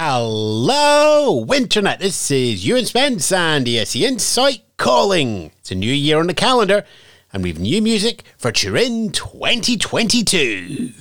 Hello, Winternet. This is Ewan Spence and ESC Insight calling. It's a new year on the calendar, and we've new music for Turin 2022.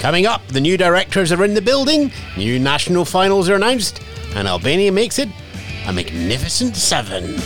Coming up, the new directors are in the building, new national finals are announced, and Albania makes it a magnificent seven.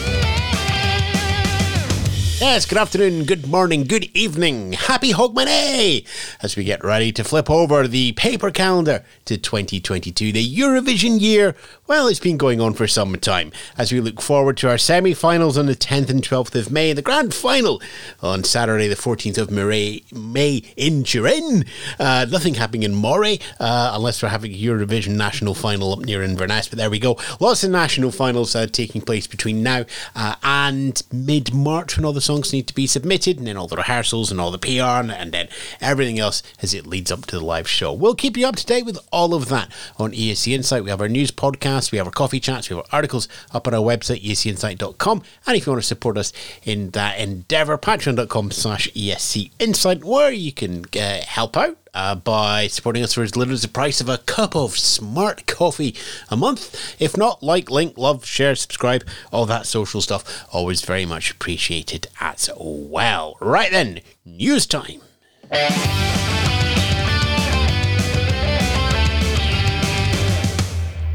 Yes, good afternoon, good morning, good evening. Happy Hogmanay! As we get ready to flip over the paper calendar to 2022, the Eurovision year. Well, it's been going on for some time as we look forward to our semi finals on the 10th and 12th of May, the grand final on Saturday, the 14th of May, May in Turin. Uh, nothing happening in Moray uh, unless we're having a Eurovision national final up near Inverness, but there we go. Lots of national finals uh, taking place between now uh, and mid March when all the songs need to be submitted, and then all the rehearsals and all the PR, and then everything else as it leads up to the live show. We'll keep you up to date with all of that on ESC Insight. We have our news podcast, we have our coffee chats, we have our articles up on our website, escinsight.com. And if you want to support us in that endeavour, patreon.com slash ESC Insight, where you can uh, help out uh, by supporting us for as little as the price of a cup of smart coffee a month. If not, like, link, love, share, subscribe, all that social stuff. Always very much appreciated as well. Right then, news time.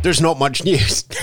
There's not much news.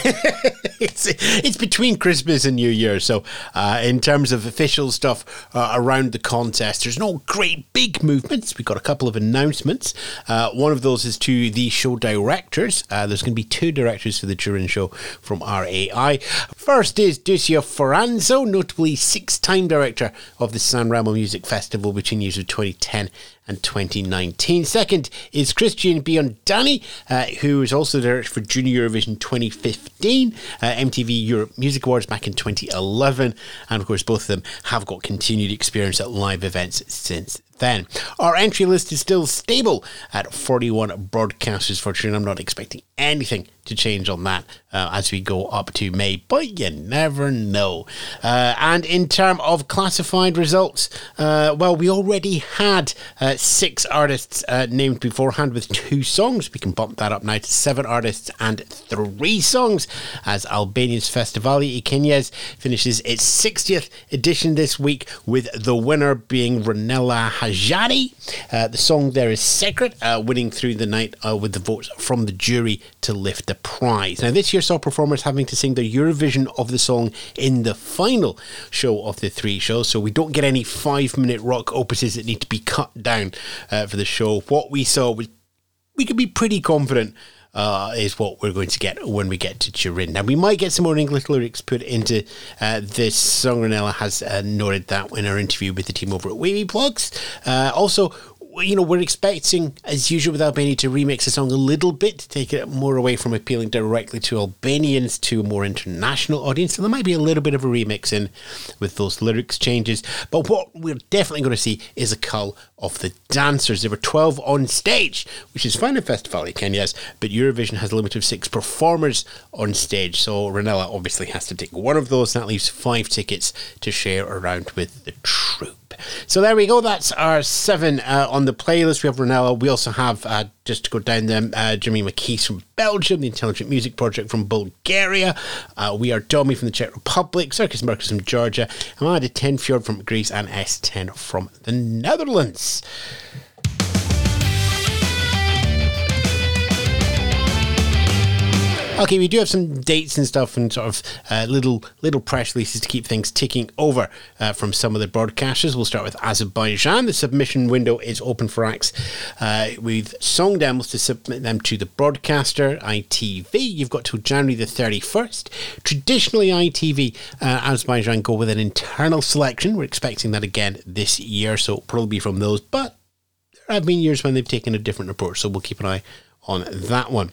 it's, it's between Christmas and New Year. So, uh, in terms of official stuff uh, around the contest, there's no great big movements. We've got a couple of announcements. Uh, one of those is to the show directors. Uh, there's going to be two directors for the Turin show from RAI. First is Duccio Forzano, notably six time director of the San Remo Music Festival between years of 2010 and 2019. Second is Christian Biondani, uh, who is also the director for Junior Eurovision 2015, uh, MTV Europe Music Awards back in 2011, and of course both of them have got continued experience at live events since then. Our entry list is still stable at 41 broadcasters for Turin. I'm not expecting anything to change on that uh, as we go up to May, but you never know. Uh, and in terms of classified results, uh, well, we already had uh, six artists uh, named beforehand with two songs. We can bump that up now to seven artists and three songs as Albania's Festivali i Këngës finishes its 60th edition this week with the winner being Ronela Hajati. Uh, the song there is Sekret, winning through the night with the votes from the jury to lift the prize. Now, this year saw performers having to sing the Eurovision of the song in the final show of the three shows, so we don't get any five minute rock opuses that need to be cut down uh, for the show. What we saw was we could be pretty confident. Uh, is what we're going to get when we get to Turin. Now, we might get some more English lyrics put into uh, this song. Ronela has uh, noted that in our interview with the team over at Wiwibloggs. Uh, also, you know, we're expecting, as usual with Albania, to remix the song a little bit to take it more away from appealing directly to Albanians to a more international audience. So there might be a little bit of a remix in with those lyrics changes. But what we're definitely going to see is a cull of the dancers. There were 12 on stage, which is fine in Festivali i Këngës, but Eurovision has a limit of six performers on stage. So Ronela obviously has to take one of those. and That leaves five tickets to share around with the troupe. So there we go. That's our seven uh, on the playlist. We have Ronela. We also have, uh, just to go down them, uh, Jérémie Makiese from Belgium, the Intelligent Music Project from Bulgaria. Uh, we are Domi from the Czech Republic, Circus Mircus from Georgia, and Amanda Tenfjord from Greece and S10 from the Netherlands. Okay, we do have some dates and stuff and sort of uh, little little press releases to keep things ticking over uh, from some of the broadcasters. We'll start with Azerbaijan. The submission window is open for acts uh, with song demos to submit them to the broadcaster, ITV. You've got till January the 31st. Traditionally, ITV uh, Azerbaijan go with an internal selection. We're expecting that again this year, so probably from those. But there have been years when they've taken a different approach, so we'll keep an eye on that one.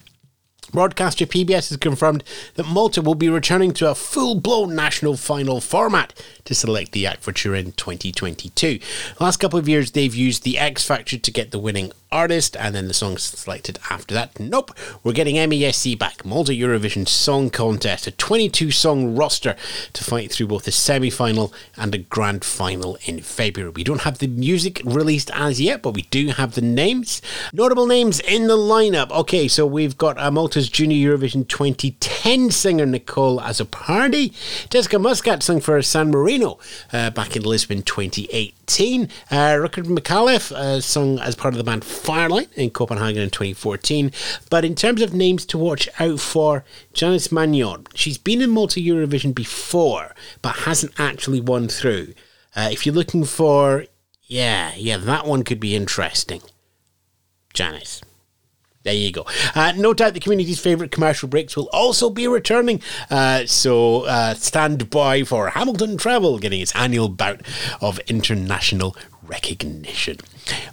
Broadcaster PBS has confirmed that Malta will be returning to a full blown national final format to select the act for Turin 2022. The last couple of years, they've used the X Factor to get the winning artist, and then the song selected after that. Nope, we're getting MESC back, Malta Eurovision Song Contest, a 22 song roster to fight through both the semi final and a grand final in February. We don't have the music released as yet, but we do have the names. Notable names in the lineup. Okay, so we've got uh, Malta's Junior Eurovision 2010 singer Nicole Azzopardi. Jessica Muscat sung for San Marino uh, back in Lisbon 2018. Uh, Richard McAuliffe uh, sung as part of the band Firelight in Copenhagen in 2014. But in terms of names to watch out for, Janice Mangion. She's been in multi Eurovision before, but hasn't actually won through. Uh, if you're looking for, yeah, yeah, that one could be interesting. Janice. There you go. Uh, no doubt the community's favourite commercial breaks will also be returning. Uh, so uh, stand by for Hamilton Travel getting its annual bout of international recognition.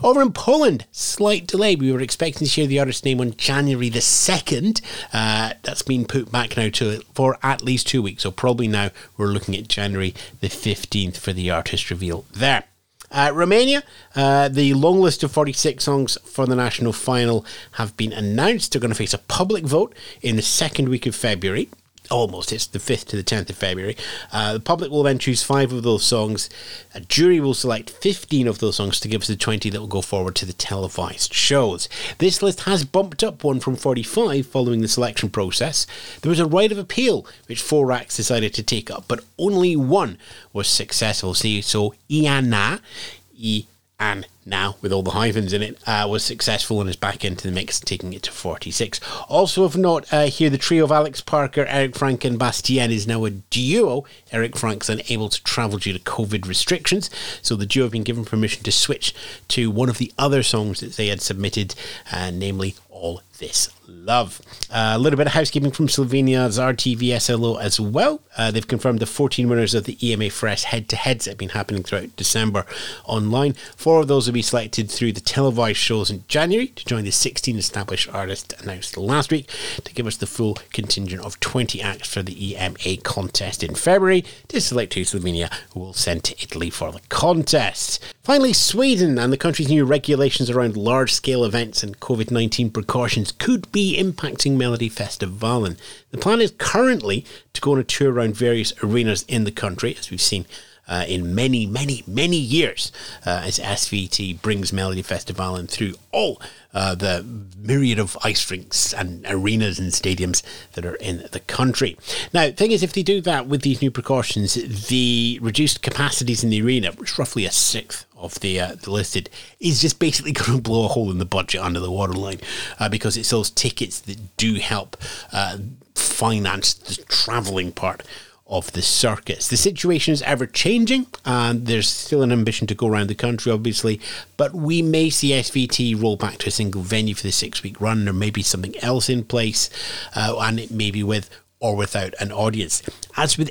Over in Poland, slight delay. We were expecting to share the artist's name on January the 2nd. Uh, that's been put back now to for at least two weeks. So probably now we're looking at January the 15th for the artist reveal there. Uh, Romania, uh, the long list of 46 songs for the national final have been announced. They're going to face a public vote in the second week of February. Almost, it's the 5th to the 10th of February. Uh, the public will then choose five of those songs. A jury will select 15 of those songs to give us the 20 that will go forward to the televised shows. This list has bumped up one from 45 following the selection process. There was a right of appeal, which four acts decided to take up, but only one was successful. See, so Iana, E and now with all the hyphens in it uh, was successful and is back into the mix taking it to 46 also of note uh, here the trio of alex parker eric frank and bastien is now a duo. Eric frank's unable to travel due to covid restrictions so the duo have been given permission to switch to one of the other songs that they had submitted uh, namely all this love. Uh, a little bit of housekeeping from Slovenia's RTV SLO as well. Uh, they've confirmed the 14 winners of the EMA Fresh head to heads that have been happening throughout December online. Four of those will be selected through the televised shows in January to join the 16 established artists announced last week to give us the full contingent of 20 acts for the EMA contest in February to select who Slovenia will send to Italy for the contest. Finally, Sweden and the country's new regulations around large scale events and COVID 19 precautions could be impacting Melodifestivalen. The plan is currently to go on a tour around various arenas in the country, as we've seen uh, in many, many, many years uh, as SVT brings Melody Melodifestivalen through all uh, the myriad of ice rinks and arenas and stadiums that are in the country. Now, the thing is, if they do that with these new precautions, the reduced capacities in the arena, which is roughly a sixth of the, uh, the listed, is just basically going to blow a hole in the budget under the waterline uh, because it's those tickets that do help uh, finance the travelling part of the circuits. The situation is ever changing, and there's still an ambition to go around the country, obviously, but we may see SVT roll back to a single venue for the six week run. There may be something else in place, uh, and it may be with or without an audience. As with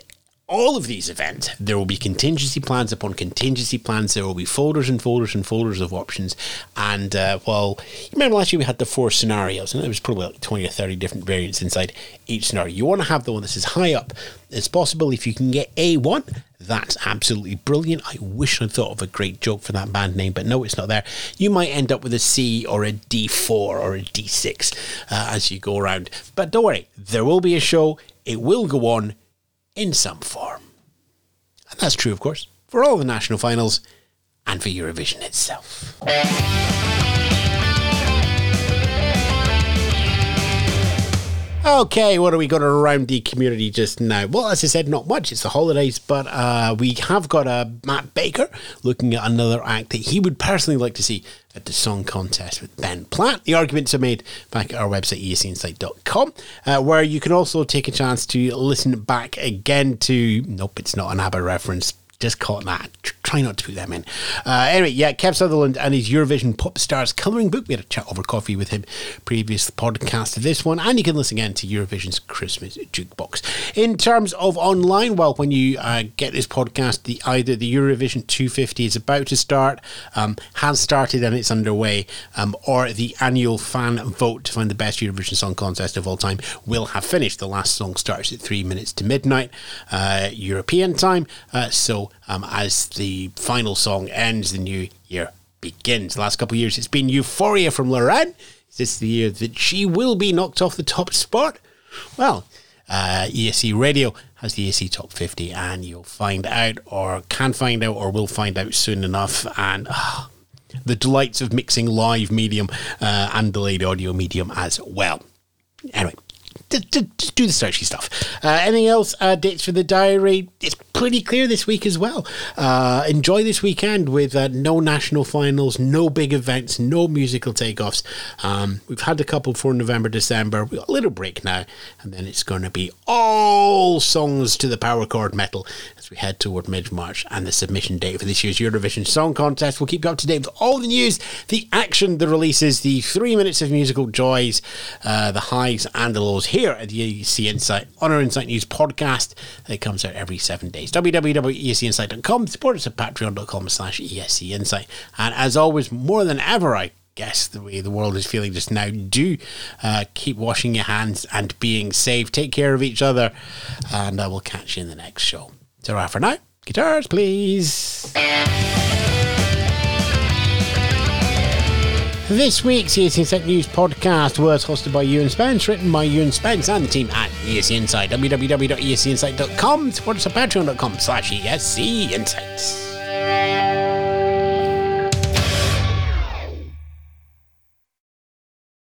all of these events, there will be contingency plans upon contingency plans. There will be folders and folders and folders of options. And uh, well, you remember last year we had the four scenarios, and there was probably like 20 or 30 different variants inside each scenario. You want to have the one that's as high up as possible. If you can get A1, that's absolutely brilliant. I wish I'd thought of a great joke for that band name, but no, it's not there. You might end up with a C or a D4 or a D6 uh, as you go around. But don't worry, there will be a show. It will go on in some form. And that's true, of course, for all the national finals and for Eurovision itself. Okay, what are we got around the community just now? Well, as I said, not much. It's the holidays, but uh, we have got a uh, Matt Baker looking at another act that he would personally like to see at the song contest with Ben Platt. The arguments are made back at our website, escinsight.com, uh, where you can also take a chance to listen back again to. Nope, it's not an ABBA reference just caught that. Try not to put them in. Uh, anyway, yeah, Kev Sutherland and his Eurovision Pop Stars colouring book. We had a chat over coffee with him previous podcast to this one, and you can listen again to Eurovision's Christmas Jukebox. In terms of online, well, when you uh, get this podcast, the either the Eurovision 250 is about to start, um, has started and it's underway, um, or the annual fan vote to find the best Eurovision Song Contest of all time will have finished. The last song starts at three minutes to midnight uh, European time, uh, so um, as the final song ends, the new year begins. The last couple of years, it's been Euphoria from Loreen. Is this the year that she will be knocked off the top spot? Well, uh, ESC Radio has the ESC Top 50, and you'll find out, or can find out, or will find out soon enough. And uh, the delights of mixing live medium uh, and delayed audio medium as well. Anyway, just, just do the searchy stuff. Uh, anything else? Uh, dates for the diary? It's pretty clear this week as well. Uh, enjoy this weekend with uh, no national finals, no big events, no musical takeoffs. Um, we've had a couple for November, December. We've got a little break now, and then it's going to be all songs to the power chord metal we head toward mid March and the submission date for this year's Eurovision Song Contest. We'll keep you up to date with all the news, the action, the releases, the three minutes of musical joys, uh, the highs and the lows here at the ESC Insight on our Insight News podcast. It comes out every seven days. www.escinsight.com. Support us at patreon.com slash ESC Insight. And as always, more than ever, I guess the way the world is feeling just now, do uh, keep washing your hands and being safe. Take care of each other. And I will catch you in the next show. So, for now, guitars, please. This week's ESC Insight News podcast was hosted by Ewan Spence, written by Ewan Spence and the team at ESC Insight. www.escinsight.com. Support us at patreon.com slash ESC Insights.